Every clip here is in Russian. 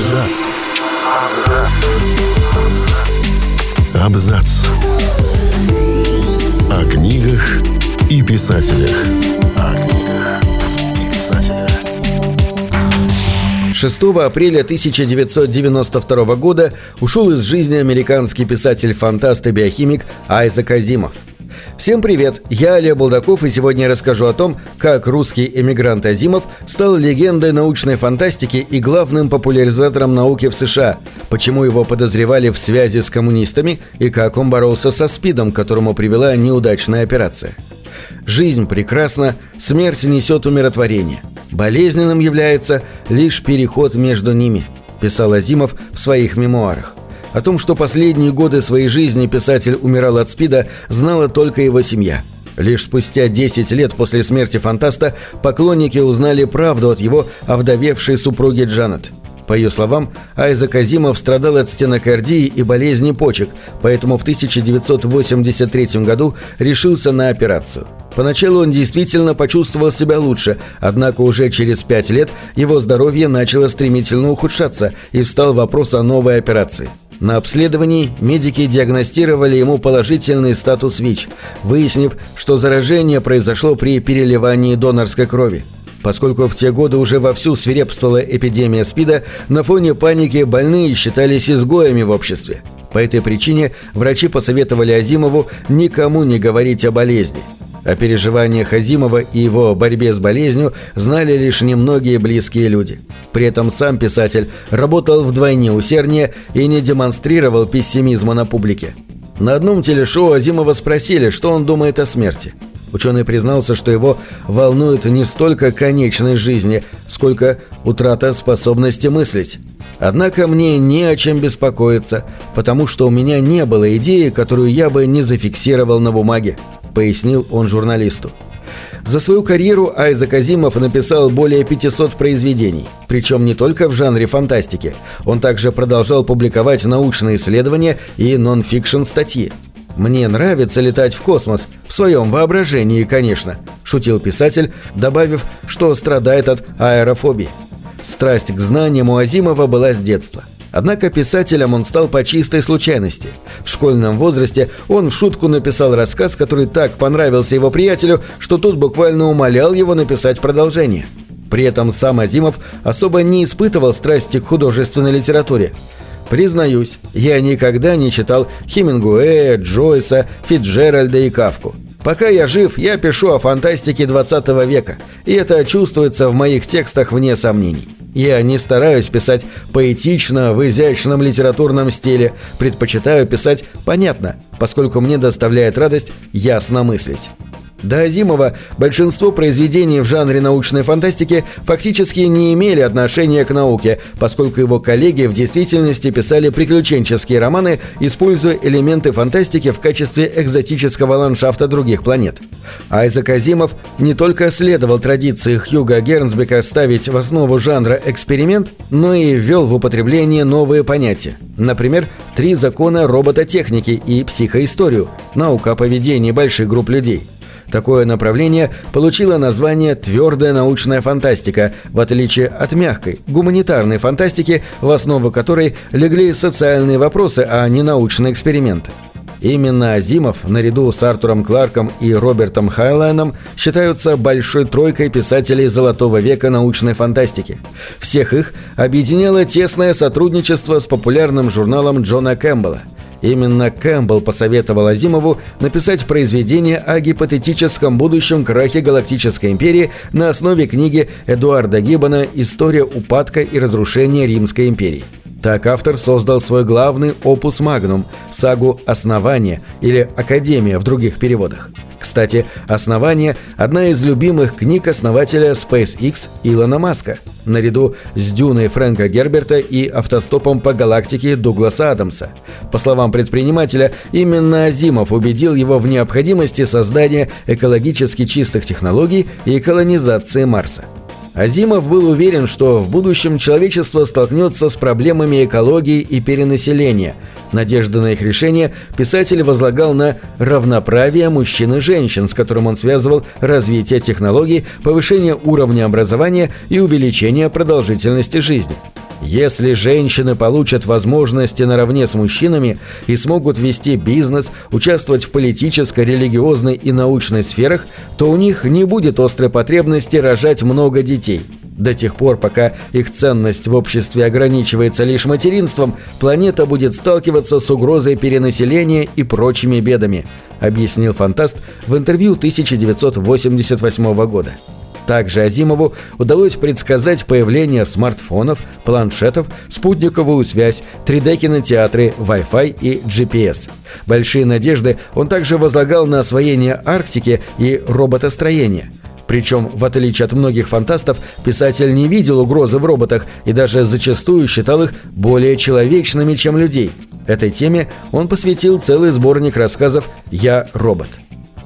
Абзац. Абзац. О книгах и писателях. О книгах и писателях. 6 апреля 1992 года ушел из жизни американский писатель-фантаст и биохимик Айзек Азимов. Всем привет, я Олег Булдаков и сегодня я расскажу о том, как русский эмигрант Азимов стал легендой научной фантастики и главным популяризатором науки в США, почему его подозревали в связи с коммунистами и как он боролся со СПИДом, которому привела неудачная операция. Жизнь прекрасна, смерть несет умиротворение. Болезненным является лишь переход между ними, писал Азимов в своих мемуарах. О том, что последние годы своей жизни писатель умирал от СПИДа, знала только его семья. Лишь спустя 10 лет после смерти фантаста поклонники узнали правду от его овдовевшей супруги Джанет. По ее словам, Айзек Азимов страдал от стенокардии и болезни почек, поэтому в 1983 году решился на операцию. Поначалу он действительно почувствовал себя лучше, однако уже через пять лет его здоровье начало стремительно ухудшаться и встал вопрос о новой операции. На обследовании медики диагностировали ему положительный статус ВИЧ, выяснив, что заражение произошло при переливании донорской крови. Поскольку в те годы уже вовсю свирепствовала эпидемия СПИДа, на фоне паники больные считались изгоями в обществе. По этой причине врачи посоветовали Азимову никому не говорить о болезни. О переживаниях Азимова и его борьбе с болезнью знали лишь немногие близкие люди. При этом сам писатель работал вдвойне усерднее и не демонстрировал пессимизма на публике. На одном телешоу Азимова спросили, что он думает о смерти. Ученый признался, что его волнует не столько конечность жизни, сколько утрата способности мыслить. Однако мне не о чем беспокоиться, потому что у меня не было идеи, которую я бы не зафиксировал на бумаге, пояснил он журналисту. За свою карьеру Айзек Азимов написал более 500 произведений, причем не только в жанре фантастики. Он также продолжал публиковать научные исследования и нон-фикшн статьи. «Мне нравится летать в космос, в своем воображении, конечно», – шутил писатель, добавив, что страдает от аэрофобии. Страсть к знаниям у Азимова была с детства. Однако писателем он стал по чистой случайности. В школьном возрасте он в шутку написал рассказ, который так понравился его приятелю, что тот буквально умолял его написать продолжение. При этом сам Азимов особо не испытывал страсти к художественной литературе. Признаюсь, я никогда не читал Хемингуэя, Джойса, Фитджеральда и Кавку. Пока я жив, я пишу о фантастике 20 века, и это чувствуется в моих текстах вне сомнений. Я не стараюсь писать поэтично, в изящном литературном стиле, предпочитаю писать понятно, поскольку мне доставляет радость ясно мыслить. До Азимова большинство произведений в жанре научной фантастики фактически не имели отношения к науке, поскольку его коллеги в действительности писали приключенческие романы, используя элементы фантастики в качестве экзотического ландшафта других планет. Айзек Азимов не только следовал традиции Хьюга Гернсбека ставить в основу жанра эксперимент, но и ввел в употребление новые понятия. Например, три закона робототехники и психоисторию, наука о поведении больших групп людей – Такое направление получило название «твердая научная фантастика», в отличие от мягкой, гуманитарной фантастики, в основу которой легли социальные вопросы, а не научные эксперименты. Именно Азимов, наряду с Артуром Кларком и Робертом Хайнлайном, считаются большой тройкой писателей золотого века научной фантастики. Всех их объединяло тесное сотрудничество с популярным журналом Джона Кэмпбелла – Именно Кэмпбелл посоветовал Азимову написать произведение о гипотетическом будущем крахе Галактической империи на основе книги Эдуарда Гиббона «История упадка и разрушения Римской империи». Так автор создал свой главный опус магнум – сагу «Основание» или «Академия» в других переводах. Кстати, «Основание» – одна из любимых книг основателя SpaceX Илона Маска, наряду с «Дюной» Фрэнка Герберта и «Автостопом по галактике» Дугласа Адамса. По словам предпринимателя, именно Азимов убедил его в необходимости создания экологически чистых технологий и колонизации Марса. Азимов был уверен, что в будущем человечество столкнется с проблемами экологии и перенаселения. Надежда на их решение писатель возлагал на равноправие мужчин и женщин, с которым он связывал развитие технологий, повышение уровня образования и увеличение продолжительности жизни. Если женщины получат возможности наравне с мужчинами и смогут вести бизнес, участвовать в политической, религиозной и научной сферах, то у них не будет острой потребности рожать много детей. До тех пор, пока их ценность в обществе ограничивается лишь материнством, планета будет сталкиваться с угрозой перенаселения и прочими бедами, объяснил фантаст в интервью 1988 года. Также Азимову удалось предсказать появление смартфонов, планшетов, спутниковую связь, 3D-кинотеатры, Wi-Fi и GPS. Большие надежды он также возлагал на освоение Арктики и роботостроение. Причем, в отличие от многих фантастов, писатель не видел угрозы в роботах и даже зачастую считал их более человечными, чем людей. Этой теме он посвятил целый сборник рассказов «Я робот».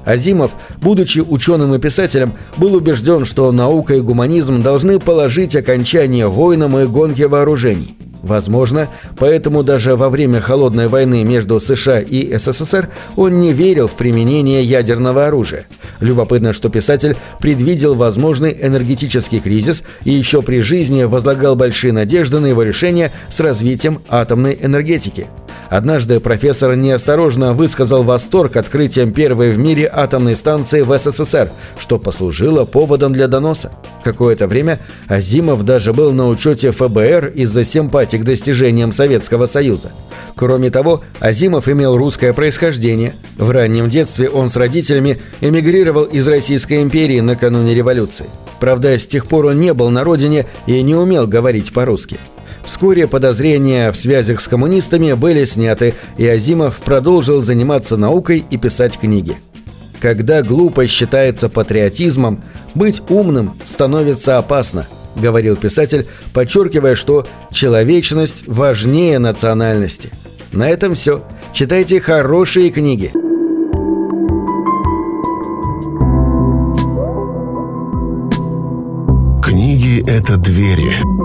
Азимов, будучи ученым и писателем, был убежден, что наука и гуманизм должны положить окончание войнам и гонке вооружений. Возможно, поэтому даже во время холодной войны между США и СССР он не верил в применение ядерного оружия. Любопытно, что писатель предвидел возможный энергетический кризис и еще при жизни возлагал большие надежды на его решение с развитием атомной энергетики. Однажды профессор неосторожно высказал восторг открытием первой в мире атомной станции в СССР, что послужило поводом для доноса. Какое-то время Азимов даже был на учете ФБР из-за симпатии к достижениям Советского Союза. Кроме того, Азимов имел русское происхождение. В раннем детстве он с родителями эмигрировал из Российской империи накануне революции. Правда, с тех пор он не был на родине и не умел говорить по-русски. Вскоре подозрения в связях с коммунистами были сняты, и Азимов продолжил заниматься наукой и писать книги. Когда глупость считается патриотизмом, быть умным становится опасно, говорил писатель, подчеркивая, что человечность важнее национальности. На этом все. Читайте хорошие книги. Книги — это двери